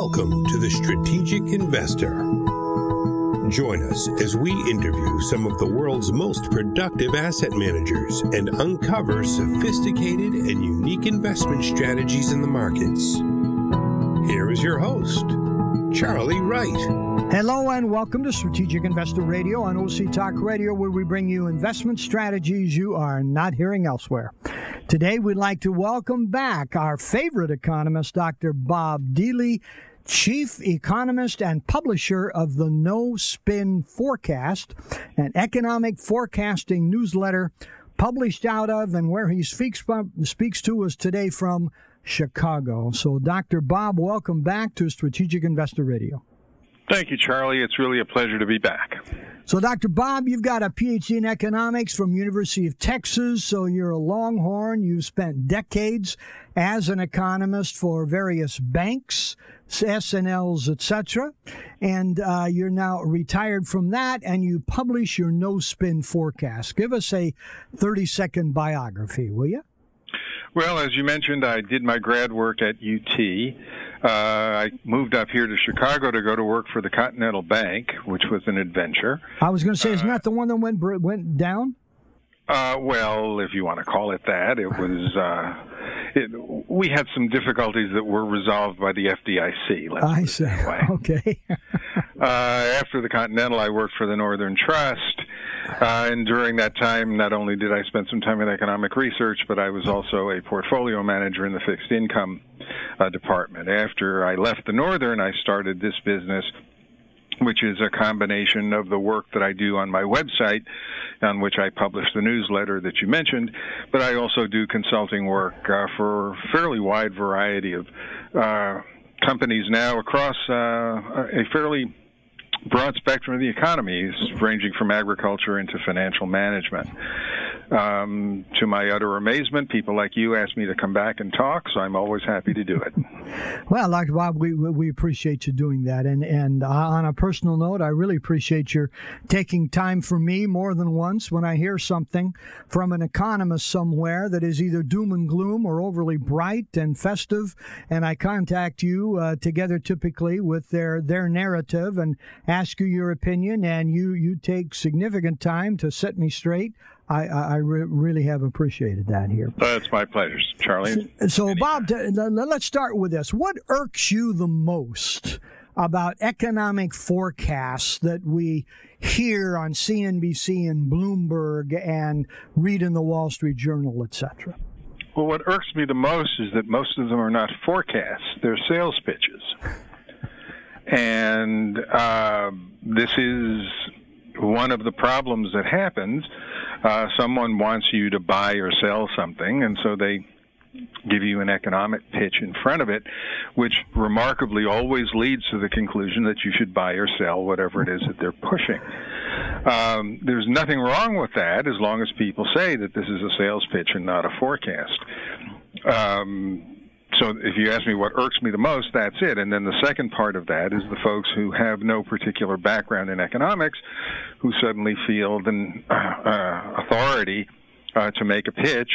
Welcome to the Strategic Investor. Join us as we interview some of the world's most productive asset managers and uncover sophisticated and unique investment strategies in the markets. Here is your host, Charlie Wright. Hello and welcome to Strategic Investor Radio on OC Talk Radio, where we bring you investment strategies you are not hearing elsewhere. Today, we'd like to welcome back our favorite economist, Dr. Bob Dieli, chief economist and publisher of the No Spin Forecast, an economic forecasting newsletter published out of and where he speaks, speaks to us today from Chicago. So, Dr. Bob, welcome back to Strategic Investor Radio. Thank you, Charlie. It's really a pleasure to be back. So, Dr. Bob, you've got a PhD in economics from University of Texas. So you're a Longhorn. You've spent decades as an economist for various banks, S&Ls, etc. And uh, you're now retired from that, and you publish your No Spin forecast. Give us a 30 second biography, will you? Well, as you mentioned, I did my grad work at UT. Uh, I moved up here to Chicago to go to work for the Continental Bank, which was an adventure. I was going to say, isn't that the one that went went down? Uh, well, if you want to call it that, it was. Uh, it, we had some difficulties that were resolved by the FDIC. Let's I see. Okay. uh, after the Continental, I worked for the Northern Trust, uh, and during that time, not only did I spend some time in economic research, but I was also a portfolio manager in the fixed income uh, department. After I left the Northern, I started this business which is a combination of the work that I do on my website, on which I publish the newsletter that you mentioned, but I also do consulting work uh, for a fairly wide variety of uh, companies now across uh, a fairly broad spectrum of the economies, ranging from agriculture into financial management. Um, to my utter amazement, people like you asked me to come back and talk, so I'm always happy to do it. Well, Dr. Bob, we, we appreciate you doing that. And, and on a personal note, I really appreciate your taking time for me more than once when I hear something from an economist somewhere that is either doom and gloom or overly bright and festive. And I contact you uh, together typically with their, their narrative and ask you your opinion. And you, you take significant time to set me straight. I, I re- really have appreciated that here. That's my pleasure, Charlie. So, so Bob, let's start with this. What irks you the most about economic forecasts that we hear on CNBC and Bloomberg and read in the Wall Street Journal, etc.? Well, what irks me the most is that most of them are not forecasts; they're sales pitches. and uh, this is one of the problems that happens uh, someone wants you to buy or sell something, and so they give you an economic pitch in front of it, which remarkably always leads to the conclusion that you should buy or sell whatever it is that they're pushing. Um, there's nothing wrong with that as long as people say that this is a sales pitch and not a forecast. Um, so if you ask me what irks me the most, that's it. And then the second part of that is the folks who have no particular background in economics, who suddenly feel the uh, uh, authority uh, to make a pitch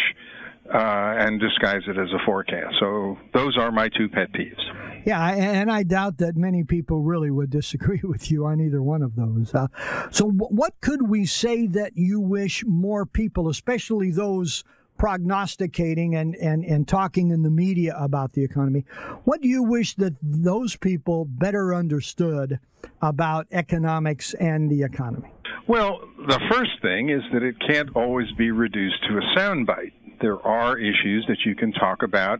uh, and disguise it as a forecast. So those are my two pet peeves. Yeah, and I doubt that many people really would disagree with you on either one of those. Uh, so, what could we say that you wish more people, especially those prognosticating and, and, and talking in the media about the economy. What do you wish that those people better understood about economics and the economy? Well, the first thing is that it can't always be reduced to a soundbite. There are issues that you can talk about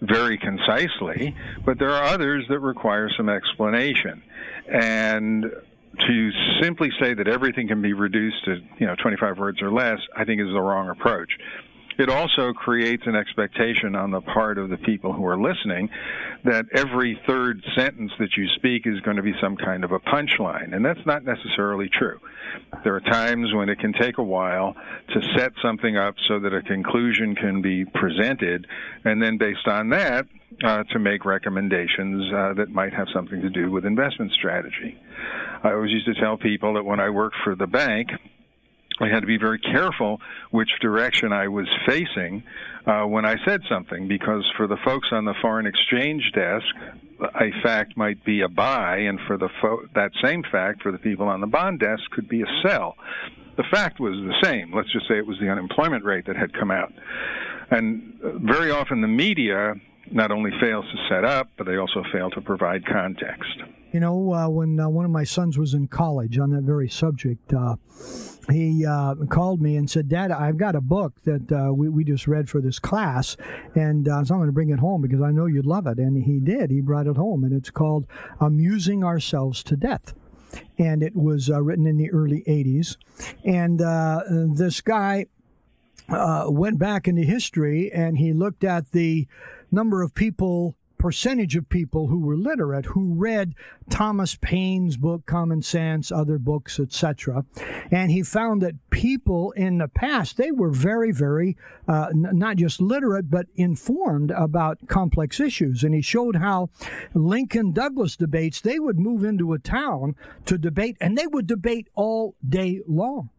very concisely, but there are others that require some explanation. And to simply say that everything can be reduced to you know 25 words or less, I think is the wrong approach it also creates an expectation on the part of the people who are listening that every third sentence that you speak is going to be some kind of a punchline. And that's not necessarily true. There are times when it can take a while to set something up so that a conclusion can be presented, and then based on that, uh, to make recommendations uh, that might have something to do with investment strategy. I always used to tell people that when I worked for the bank, I had to be very careful which direction I was facing uh, when I said something, because for the folks on the foreign exchange desk, a fact might be a buy, and for the fo- that same fact for the people on the bond desk could be a sell. The fact was the same. Let's just say it was the unemployment rate that had come out. And very often the media not only fails to set up, but they also fail to provide context. You know, uh, when uh, one of my sons was in college on that very subject, uh, he uh, called me and said, Dad, I've got a book that uh, we, we just read for this class, and uh, so I'm going to bring it home because I know you'd love it. And he did. He brought it home, and it's called Amusing Ourselves to Death and it was uh, written in the early 80s. And uh, this guy uh, went back into history and he looked at the number of people percentage of people who were literate who read Thomas Paine's book Common Sense, other books, etc. And he found that people in the past they were very, very uh, n- not just literate but informed about complex issues. And he showed how Lincoln Douglas debates they would move into a town to debate, and they would debate all day long.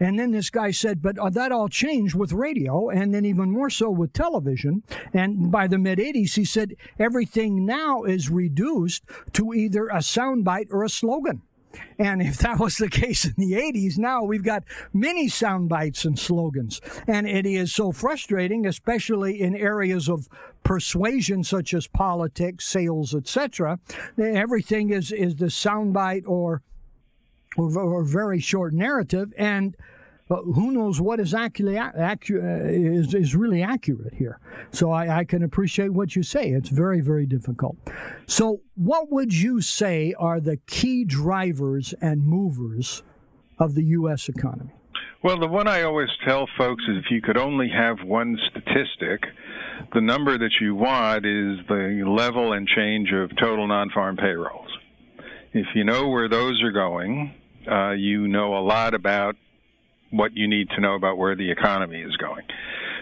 And then this guy said, but uh, that all changed with radio and then even more so with television. And by the mid 80s, he said, everything now is reduced to either a soundbite or a slogan. And if that was the case in the 80s, now we've got many sound bites and slogans. And it is so frustrating, especially in areas of persuasion such as politics, sales, etc. Everything is, is the soundbite or or, or very short narrative, and uh, who knows what is actually accu- uh, is, is really accurate here. So I, I, can appreciate what you say. It's very, very difficult. So, what would you say are the key drivers and movers of the U.S. economy? Well, the one I always tell folks is if you could only have one statistic, the number that you want is the level and change of total non farm payrolls. If you know where those are going, uh, you know a lot about what you need to know about where the economy is going.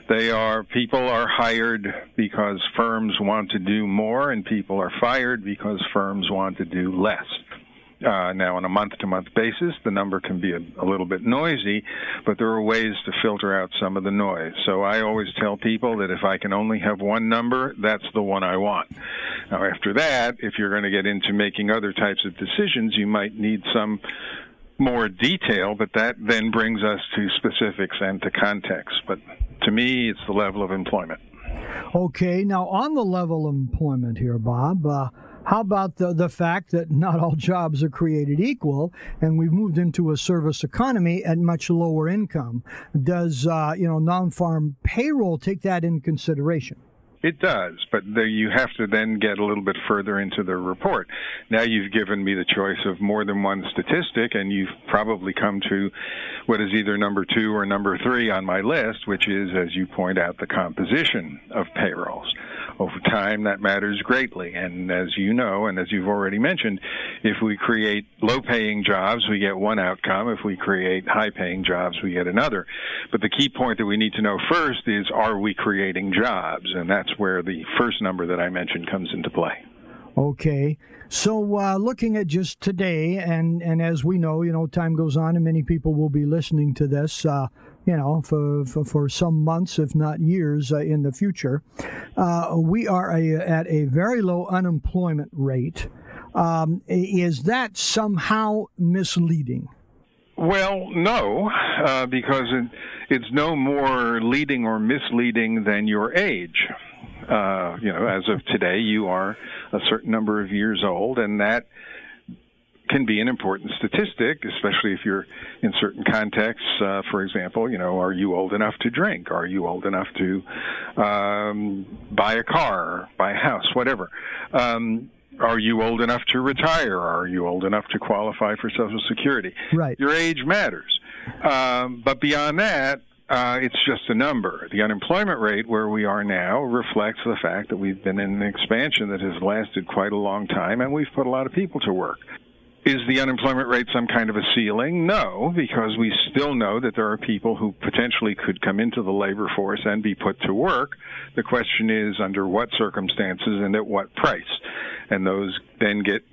They are people are hired because firms want to do more, and people are fired because firms want to do less. Uh, now, on a month-to-month basis, the number can be a, a, little bit noisy, but there are ways to filter out some of the noise. So I always tell people that if I can only have one number, that's the one I want. Now, after that, if you're going to get into making other types of decisions, you might need some more detail, but that then brings us to specifics and to context. But to me, it's the level of employment. Okay, now on the level of employment here, Bob, uh, how about the, the fact that not all jobs are created equal, and we've moved into a service economy at much lower income? Does uh, you know non-farm payroll take that into consideration? It does, but there you have to then get a little bit further into the report. Now you've given me the choice of more than one statistic, and you've probably come to what is either number two or number three on my list, which is, as you point out, the composition of payrolls. Over time, that matters greatly. And as you know, and as you've already mentioned, if we create low paying jobs, we get one outcome. If we create high paying jobs, we get another. But the key point that we need to know first is are we creating jobs? And that's where the first number that I mentioned comes into play. Okay. So, uh, looking at just today, and, and as we know, you know, time goes on, and many people will be listening to this. Uh, you know, for, for, for, some months, if not years uh, in the future. Uh, we are a, at a very low unemployment rate. Um, is that somehow misleading? Well, no, uh, because it, it's no more leading or misleading than your age. Uh, you know, as of today, you are a certain number of years old, and that can be an important statistic, especially if you're in certain contexts. Uh, for example, you know, are you old enough to drink? Are you old enough to um, buy a car, buy a house, whatever? Um, are you old enough to retire? Are you old enough to qualify for Social Security? Right. Your age matters. Um, but beyond that, uh, it's just a number. The unemployment rate where we are now reflects the fact that we've been in an expansion that has lasted quite a long time, and we've put a lot of people to work. Is the unemployment rate some kind of a ceiling? No, because we still know that there are people who potentially could come into the labor force and be put to work. The question is under what circumstances and at what price. And those then get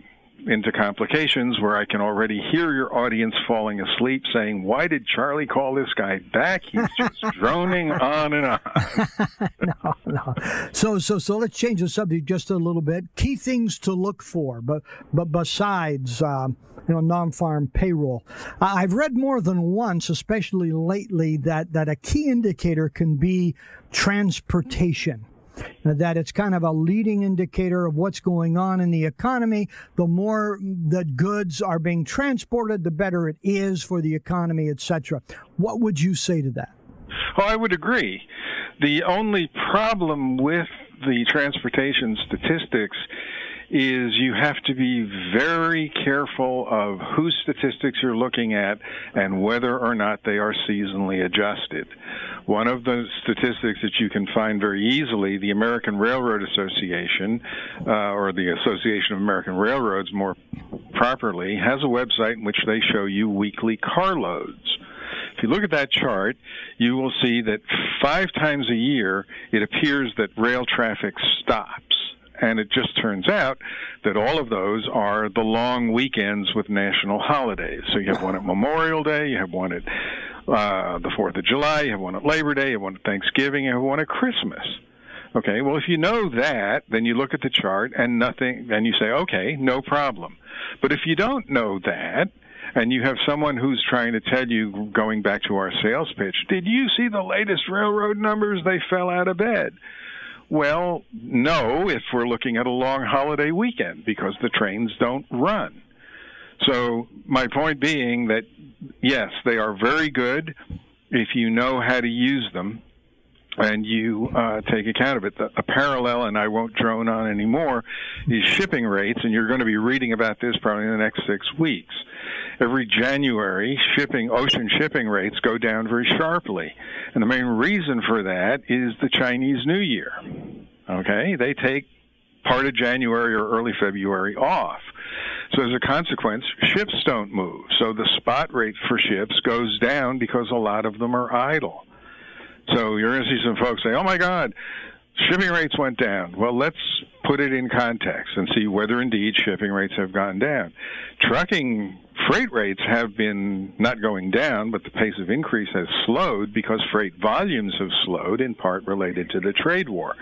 into complications where I can already hear your audience falling asleep saying, Why did Charlie call this guy back? He's just droning on and on. no, no. So so so let's change the subject just a little bit. Key things to look for, but but besides um, you know non-farm payroll. I've read more than once, especially lately, that that a key indicator can be transportation Uh, that it's kind of a leading indicator of what's going on in the economy. The more that goods are being transported, the better it is for the economy, etc. What would you say to that? Oh, I would agree. The only problem with the transportation statistics is you have to be very careful of whose statistics you're looking at and whether or not they are seasonally adjusted. One of the statistics that you can find very easily, the American Railroad Association, uh, or the Association of American Railroads more properly, has a website in which they show you weekly carloads. If you look at that chart, you will see that five times a year it appears that rail traffic stops. And it just turns out that all of those are the long weekends with national holidays. So you have one at Memorial Day, you have one at uh, the 4th of July, you have one at Labor Day, you have one at Thanksgiving, you have one at Christmas. Okay, well, if you know that, then you look at the chart and nothing, and you say, okay, no problem. But if you don't know that, and you have someone who's trying to tell you, going back to our sales pitch, did you see the latest railroad numbers? They fell out of bed. Well, no, if we're looking at a long holiday weekend because the trains don't run. So, my point being that yes, they are very good if you know how to use them and you uh, take account of it. The, a parallel, and I won't drone on anymore, is shipping rates, and you're going to be reading about this probably in the next six weeks. Every January, shipping ocean shipping rates go down very sharply, and the main reason for that is the Chinese New Year. Okay, they take part of January or early February off. So as a consequence, ships don't move. So the spot rate for ships goes down because a lot of them are idle. So you're going to see some folks say, "Oh my God, shipping rates went down." Well, let's put it in context and see whether indeed shipping rates have gone down. Trucking freight rates have been not going down, but the pace of increase has slowed because freight volumes have slowed, in part related to the trade war.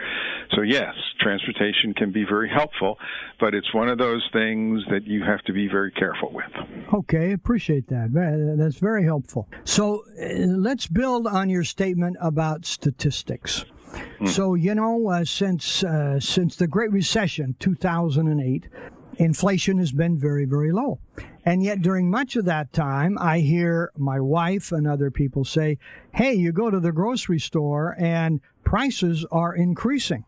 So, yes, transportation can be very helpful, but it's one of those things that you have to be very careful with. Okay, appreciate that. That's very helpful. So, uh, let's build on your statement about statistics. Mm. So you know, uh, since uh, since the Great Recession, 2008, inflation has been very very low, and yet during much of that time, I hear my wife and other people say, "Hey, you go to the grocery store and prices are increasing."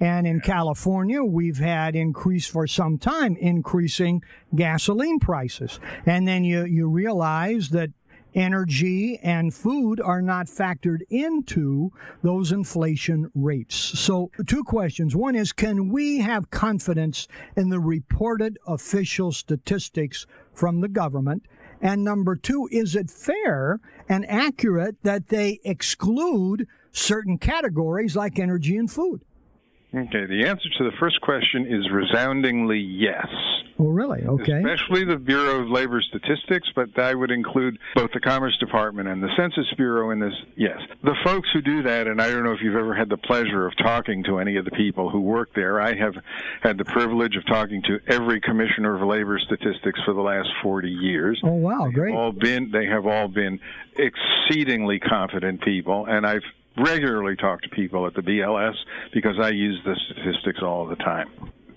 And in California, we've had increase for some time, increasing gasoline prices. And then you, you realize that energy and food are not factored into those inflation rates. So, two questions. One is Can we have confidence in the reported official statistics from the government? And number two, is it fair and accurate that they exclude certain categories like energy and food? Okay, the answer to the first question is resoundingly yes. Oh, really? Okay. Especially the Bureau of Labor Statistics, but that would include both the Commerce Department and the Census Bureau in this. Yes. The folks who do that, and I don't know if you've ever had the pleasure of talking to any of the people who work there. I have had the privilege of talking to every Commissioner of Labor Statistics for the last 40 years. Oh, wow, great. All been, they have all been exceedingly competent people, and I've regularly talk to people at the BLS because I use the statistics all the time.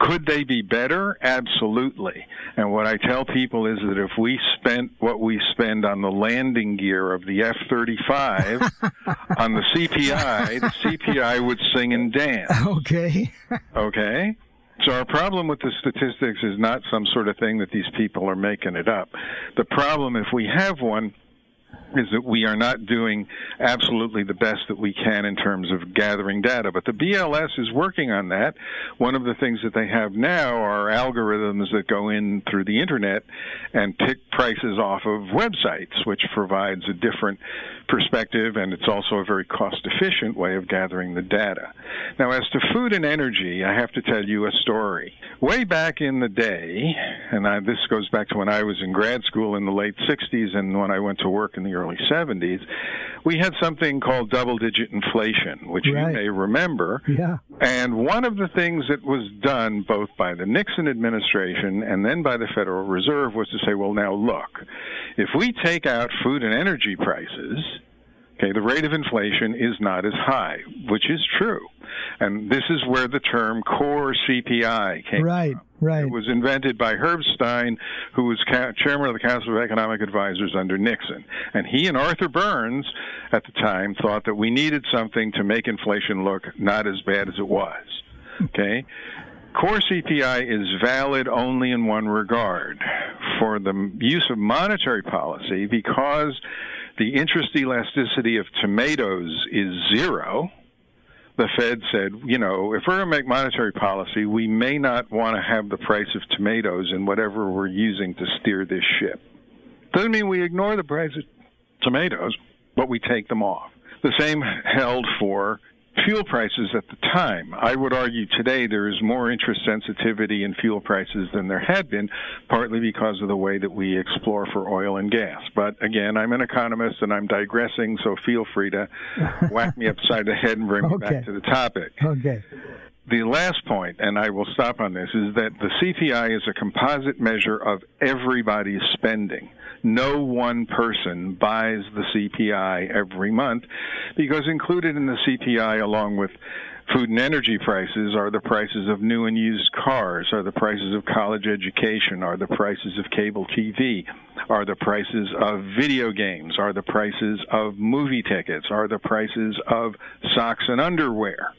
Could they be better? Absolutely. And what I tell people is that if we spent what we spend on the landing gear of the F 35 on the CPI, the CPI would sing and dance. Okay. okay? So our problem with the statistics is not some sort of thing that these people are making it up. The problem, if we have one, is that we are not doing absolutely the best that we can in terms of gathering data. But the BLS is working on that. One of the things that they have now are algorithms that go in through the internet and pick prices off of websites, which provides a different perspective and it's also a very cost efficient way of gathering the data. Now, as to food and energy, I have to tell you a story. Way back in the day, and I, this goes back to when I was in grad school in the late 60s and when I went to work in the early 70s, we had something called double digit inflation, which right. you may remember. Yeah. And one of the things that was done both by the Nixon administration and then by the Federal Reserve was to say, well, now look, if we take out food and energy prices, okay, the rate of inflation is not as high, which is true. And this is where the term core CPI came right, from. Right, It was invented by Herb Stein, who was ca- chairman of the Council of Economic Advisors under Nixon. And he and Arthur Burns at the time thought that we needed something to make inflation look not as bad as it was. Okay? Core CPI is valid only in one regard for the use of monetary policy because the interest elasticity of tomatoes is zero the Fed said, you know, if we're going to make monetary policy, we may not want to have the price of tomatoes in whatever we're using to steer this ship. Doesn't mean we ignore the price of tomatoes, but we take them off. The same held for fuel prices at the time. I would argue today there is more interest sensitivity in fuel prices than there had been, partly because of the way that we explore for oil and gas. But again, I'm an economist and I'm digressing, so feel free to whack me upside the head and bring okay. me back to the topic. Okay. The last point, and I will stop on this, is that the CPI is a composite measure of everybody's spending no one person buys the CPI every month because included in the CPI, along with food and energy prices, are the prices of new and used cars, are the prices of college education, are the prices of cable TV, are the prices of video games, are the prices of movie tickets, are the prices of socks and underwear.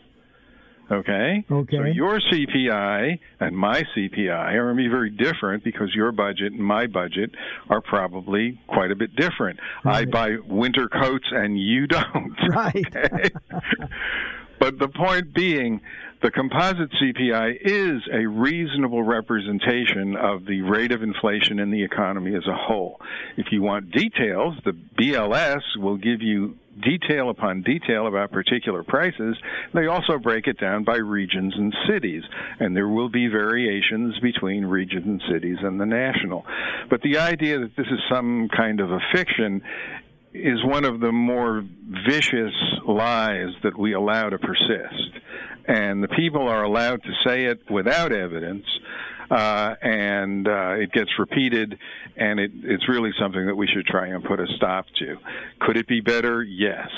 Okay? Okay. So your CPI and my CPI are going to be very different because your budget and my budget are probably quite a bit different. Right. I buy winter coats and you don't. Right. Okay? but the point being, the composite CPI is a reasonable representation of the rate of inflation in the economy as a whole. If you want details, the BLS will give you detail upon detail about particular prices. They also break it down by regions and cities, and there will be variations between regions and cities and the national. But the idea that this is some kind of a fiction is one of the more vicious lies that we allow to persist. And the people are allowed to say it without evidence, uh, and uh, it gets repeated, and it, it's really something that we should try and put a stop to. Could it be better? Yes.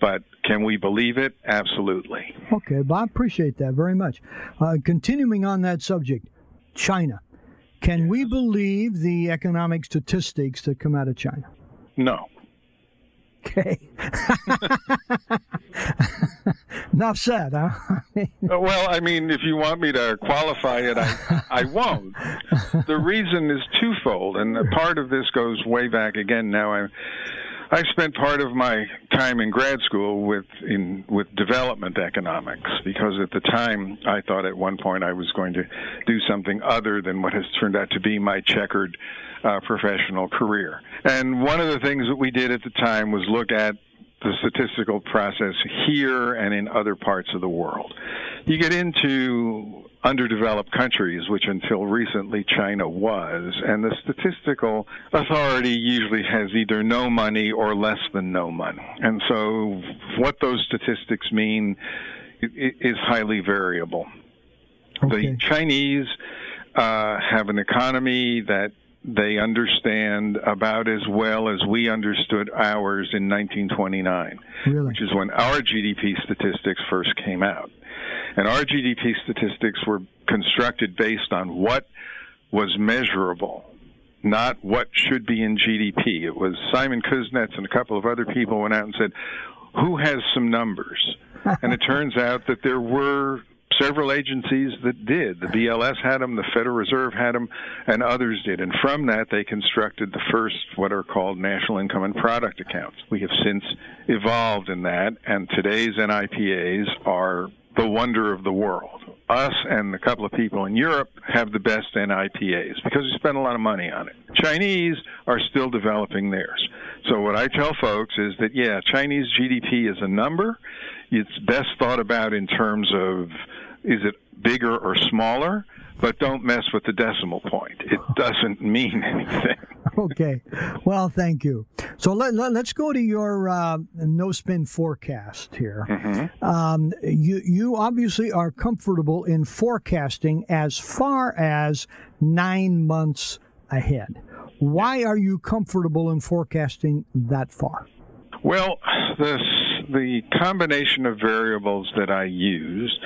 But can we believe it? Absolutely. Okay, Bob, appreciate that very much. Uh, continuing on that subject, China. Can yes. we believe the economic statistics that come out of China? No. Okay. Enough said, huh? Uh, well, I mean, if you want me to qualify it, I, I won't. The reason is twofold, and part of this goes way back again. Now, I I spent part of my time in grad school with in with development economics because at the time I thought at one point I was going to do something other than what has turned out to be my checkered uh, professional career. And one of the things that we did at the time was look at the statistical process here and in other parts of the world. You get into underdeveloped countries, which until recently China was, and the statistical authority usually has either no money or less than no money. And so what those statistics mean is highly variable. Okay. The Chinese uh, have an economy that they understand about as well as we understood ours in 1929, really? which is when our GDP statistics first came out. And our GDP statistics were constructed based on what was measurable, not what should be in GDP. It was Simon Kuznets and a couple of other people went out and said, who has some numbers? and it turns out that there were several agencies that did. The BLS had them, the Federal Reserve had them, and others did. And from that, they constructed the first what are called national income and product accounts. We have since evolved in that, and today's NIPAs are the wonder of the world. Us and a couple of people in Europe have the best NIPAs because we spend a lot of money on it. Chinese are still developing theirs. So what I tell folks is that yeah, Chinese GDP is a number. It's best thought about in terms of is it bigger or smaller, but don't mess with the decimal point. It doesn't mean anything. okay. Well, thank you. So let, let, us go to your uh, no spin forecast here. Mm-hmm. Um, you, you obviously are comfortable in forecasting as far as nine months ahead. Why are you comfortable in forecasting that far? Well, this, the combination of variables that I use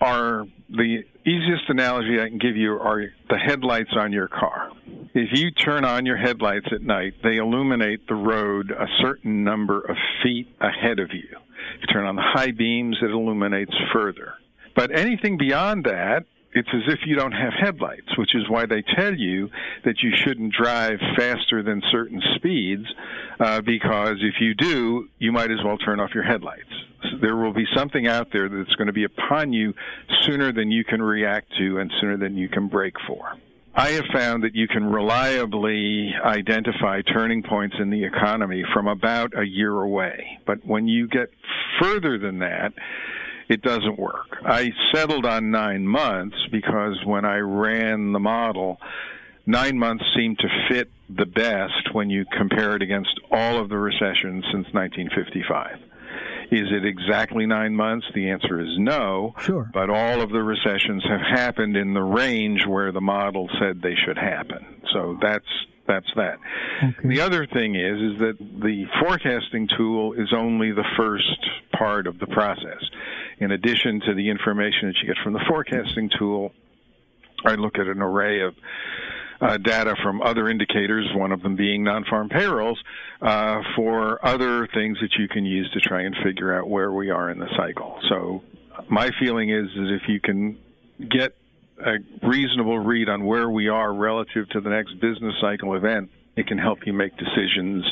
are the easiest analogy I can give you are the headlights on your car. If you turn on your headlights at night, they illuminate the road a certain number of feet ahead of you. If you turn on the high beams, it illuminates further. But anything beyond that it's as if you don't have headlights, which is why they tell you that you shouldn't drive faster than certain speeds, uh, because if you do, you might as well turn off your headlights. There will be something out there that's going to be upon you sooner than you can react to and sooner than you can break for. I have found that you can reliably identify turning points in the economy from about a year away. But when you get further than that, it doesn't work. I settled on nine months because when I ran the model, nine months seemed to fit the best when you compare it against all of the recessions since 1955. Is it exactly nine months? The answer is no. Sure. But all of the recessions have happened in the range where the model said they should happen. So that's that's that. Okay. The other thing is is that the forecasting tool is only the first part of the process. In addition to the information that you get from the forecasting tool, I look at an array of uh, data from other indicators, one of them being non-farm payrolls, uh, for other things that you can use to try and figure out where we are in the cycle. So my feeling is that if you can get a reasonable read on where we are relative to the next business cycle event, it can help you make decisions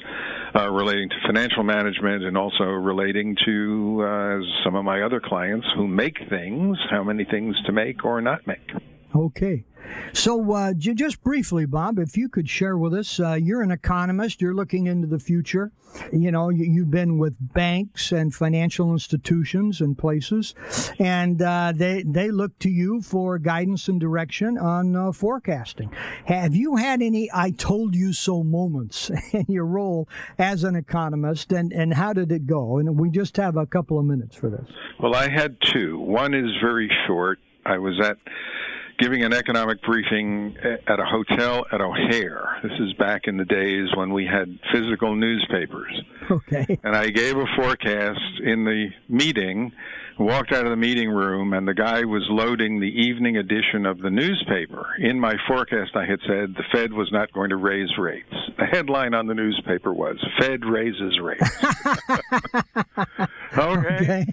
uh, relating to financial management and also relating to uh, some of my other clients who make things, how many things to make or not make. Okay. So, uh, j- just briefly, Bob, if you could share with us, uh, you're an economist, you're looking into the future. You know, you, have been with banks and financial institutions and places, and uh, they they look to you for guidance and direction on uh, forecasting. Have you had any "I told you so" moments in your role as an economist, and and how did it go? And we just have a couple of minutes for this. Well, I had two. One is very short. I was at giving an economic briefing at a hotel at O'Hare. This is back in the days when we had physical newspapers. Okay. And I gave a forecast in the meeting, walked out of the meeting room, and the guy was loading the evening edition of the newspaper. In my forecast, I had said the Fed was not going to raise rates. The headline on the newspaper was Fed raises rates. okay. okay.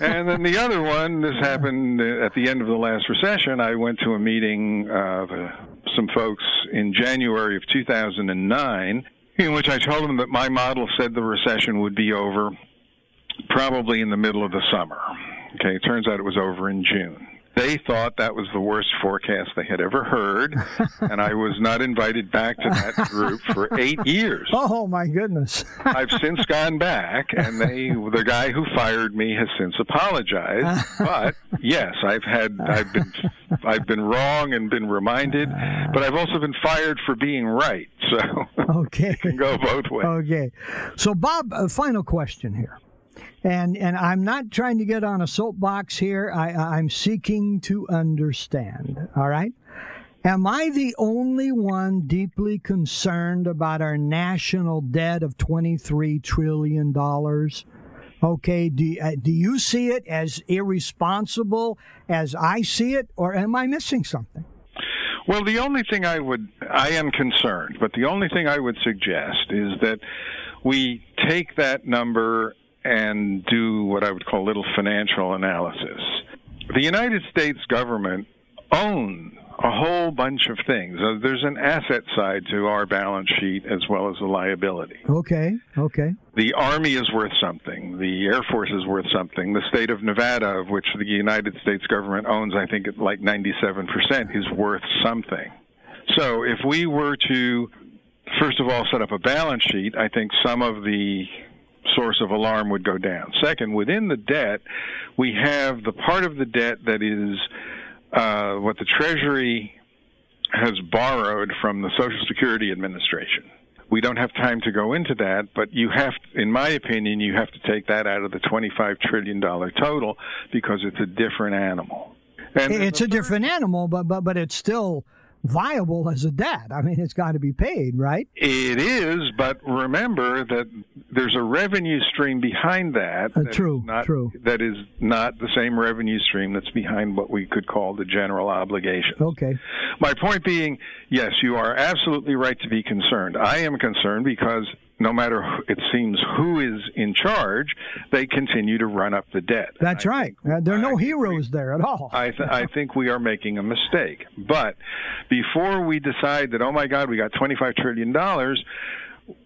and then the other one, this happened at the end of the last recession. I went to a meeting of uh, some folks in January of 2009 in which I told them that my model said the recession would be over probably in the middle of the summer. Okay, it turns out it was over in June. They thought that was the worst forecast they had ever heard, and I was not invited back to that group for eight years. Oh my goodness! I've since gone back, and they, the guy who fired me, has since apologized. But yes, I've had, I've been, I've been wrong and been reminded, but I've also been fired for being right. So okay, it can go both ways. Okay, so Bob, a final question here and and I'm not trying to get on a soapbox here. I, I'm seeking to understand. All right. Am I the only one deeply concerned about our national debt of $23 trillion? Okay, do, uh, do you see it as irresponsible as I see it, or am I missing something? Well, the only thing I would, I am concerned, but the only thing I would suggest is that we take that number and do what I would call a little financial analysis. the United States government owns a whole bunch of things. Uh, there's an asset side to our balance sheet as well as a liability. Okay, okay. The Army is worth something. The Air Force is worth something. The state of Nevada, of which the United States government owns, I think, like 97%, is worth something. So if we were to, first of all, set up a balance sheet, I think some of the source of alarm would go down. Second, within the debt, we have the part of the debt that is uh, what the Treasury has borrowed from the Social Security Administration. We don't have time to go into that, but you have, in my opinion, you have to take that out of the $25 trillion total because it's a different animal. And it's a different animal, but, but, but it's still viable as a debt. I mean, it's got to be paid, right? It is, but remember that there's a revenue stream behind that. Uh, true, not, true. That is not the same revenue stream that's behind what we could call the general obligation. Okay. My point being, yes, you are absolutely right to be concerned. I am concerned because no matter it seems who is in charge, they continue to run up the debt. That's right. Uh, there are no heroes we, there at all. I, th- I think we are making a mistake. But before we decide that, oh my God, we got $25 trillion,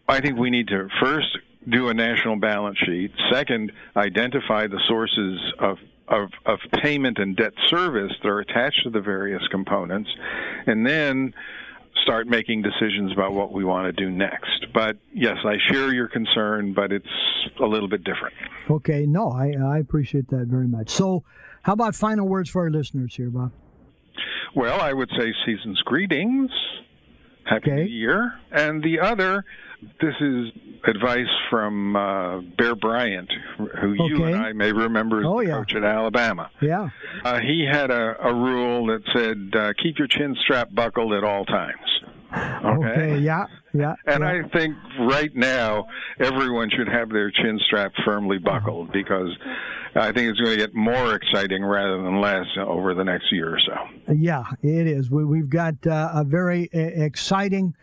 I think we need to first do a national balance sheet. Second, identify the sources of of, of payment and debt service that are attached to the various components, and then start making decisions about what we want to do next. But yes, I share your concern, but it's a little bit different. Okay, no, I, I appreciate that very much. So, how about final words for our listeners here, Bob? Well, I would say season's greetings, happy okay. New Year, and the other. This is advice from uh, Bear Bryant, who okay. you and I may remember as oh, yeah. coach at Alabama. Yeah. Uh, he had a, a rule that said, uh, keep your chin strap buckled at all times. Okay. okay. Yeah. Yeah. And yeah. I think right now everyone should have their chin strap firmly buckled because I think it's going to get more exciting rather than less over the next year or so. Yeah, it is. We, have got uh, a very uh, exciting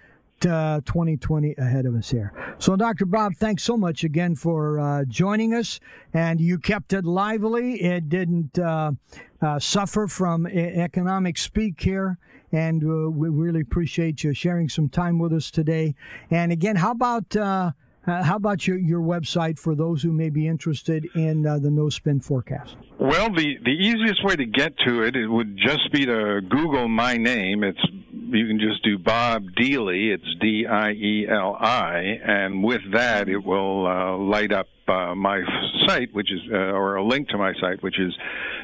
uh, 2020 ahead of us here. So, Dr. Bob, thanks so much again for uh, joining us. And you kept it lively. It didn't uh, uh suffer from economic speak here. And uh, we really appreciate you sharing some time with us today. And again, how about uh, how about your, your website for those who may be interested in the no spin forecast? Well, the, the easiest way to get to it, it would just be to Google my name. It's you can just do Bob Dieli. It's D I E L I, and with that, it will uh, light up uh, my site, which is uh, or a link to my site, which is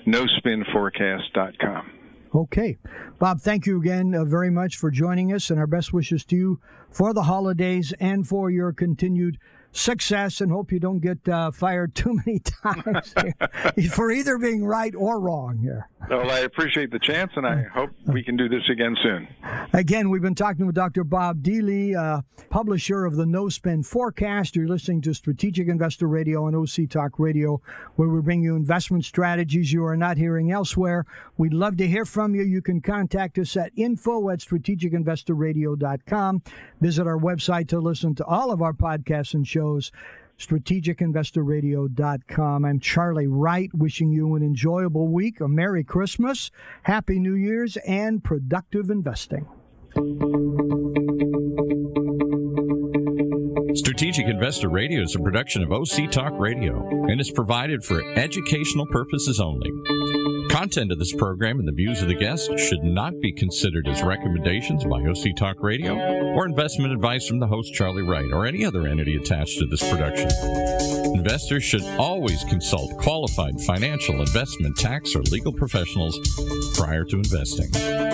nospinforecast.com. Okay. Bob, thank you again uh, very much for joining us, and our best wishes to you for the holidays and for your continued success and hope you don't get uh, fired too many times for either being right or wrong here. Well, I appreciate the chance and I hope we can do this again soon. Again, we've been talking with Dr. Bob Dieli, uh, publisher of the No Spin Forecast. You're listening to Strategic Investor Radio and OC Talk Radio, where we bring you investment strategies you are not hearing elsewhere. We'd love to hear from you. You can contact us at info at strategicinvestorradio.com. Visit our website to listen to all of our podcasts and shows strategicinvestorradio.com. I'm Charlie Wright, wishing you an enjoyable week, a Merry Christmas, Happy New Year's, and productive investing. Strategic Investor Radio is a production of OC Talk Radio and is provided for educational purposes only. Content of this program and the views of the guests should not be considered as recommendations by OC Talk Radio or investment advice from the host Charlie Wright or any other entity attached to this production. Investors should always consult qualified financial, investment, tax, or legal professionals prior to investing.